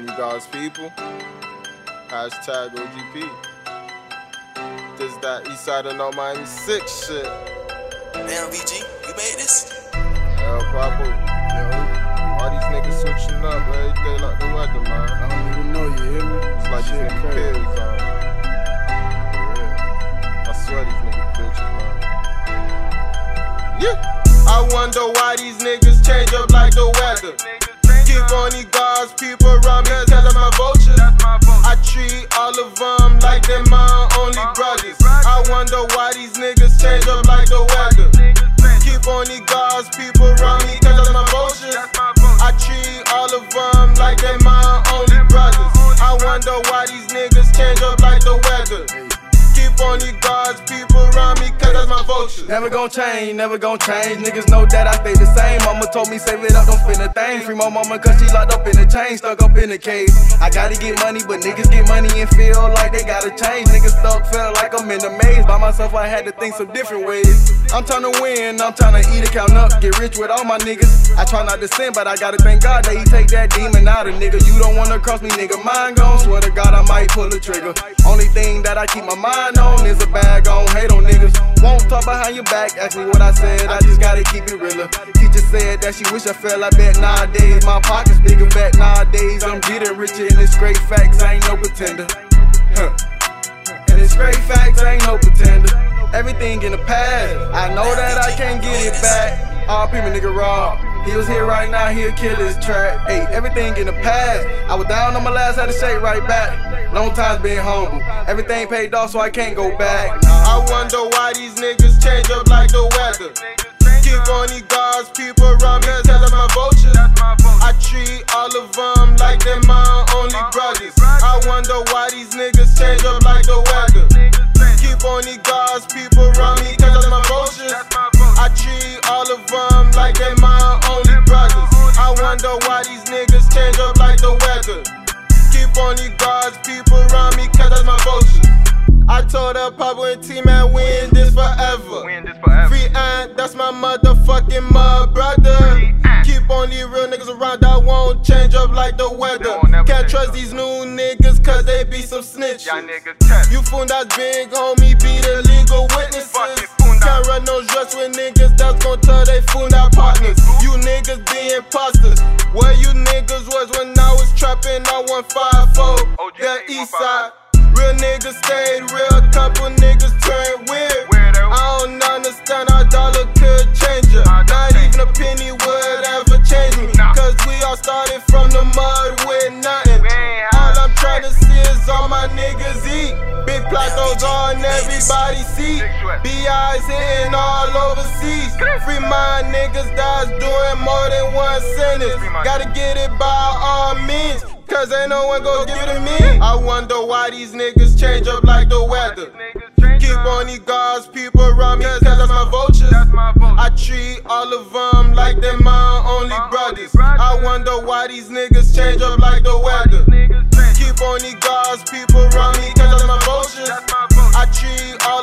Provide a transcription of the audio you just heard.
on you guys, people. Hashtag OGP. This that East Side of No Miami 6 shit. Damn, VG, you made this? El Papo. Yo, All these niggas switching up every day like the weather, man. I don't even know you, hear me? It's like these Shit niggas crazy. pills, man. For I swear these niggas bitches, man. Yeah. I wonder why these niggas change up like the weather. Wonder why vultures. Never gon' change, never gon' change. Niggas know that I stay the same. Mama told me save it up, don't spend a thing. Free my mama cause she locked up in a chain, stuck up in a cage. I gotta get money, but niggas get money and feel like they gotta change. Niggas stuck, felt like I'm in a maze. By myself, I had to think some different ways. I'm trying to win, I'm trying to eat it, count up, get rich with all my niggas. I try not to sin, but I gotta thank God that He take that demon out of nigga. You don't wanna cross me, nigga. Mine gone, swear to God, I might pull a trigger. Only thing that I keep my mind on is a bag on, hate on niggas. Won't talk behind your back, ask me what I said, I just gotta keep it realer. Teacher said that she wish I fell, I bet nowadays my pockets bigger back nowadays. I'm getting richer and it's great facts, I ain't no pretender. Huh. And it's great facts, I ain't no pretender. Everything in the past, I know that I can't get it back. RP my nigga Rob. He was here right now, he'll kill his track. Hey, everything in the past. I was down on my last, had to shake right back. Long times being humble. Everything paid off, so I can't go back. I wonder why these niggas change up like the weather. Keep on these guards, people around me, tell them my vultures. I treat all of them like they're my only brothers. I wonder why these niggas change up like the weather. Keep on these guards, people around me, cause I'm my vultures. I treat all of them like they're my wonder why these niggas change up like the weather. Keep on these guards, people around me, cause that's my vultures. I told her Pablo and T man, we in this forever. Win this forever. Free Ant, that's my motherfucking mud brother. Keep on these real niggas around, I won't change up like the weather. Can't trust up. these new niggas, cause they be some snitches. Fool that's big, homie, be the legal witnesses. Can't run no drugs with niggas that's gon' tell they fool that partners. You 154. OG The east side. Real niggas stayed real, couple niggas turned weird. Weirdo. I don't understand how dollar could change it. Not even a penny would ever change me. Nah. Cause we all started from the mud with nothing. All I'm trying to see is all my niggas eat. Big platos on everybody's seat. BI's hitting all overseas. Free my niggas that's doing more than one sentence. Gotta get it by all means. Cause ain't no one gon' give it to me. I wonder why these niggas change up like the weather. Keep on these guards, people around me, cause that's my vultures. That's my vote. I treat all of them like they're my only brothers. I wonder why these niggas change up like the weather. Keep on these guards, people around me, cause that's my vultures. I treat all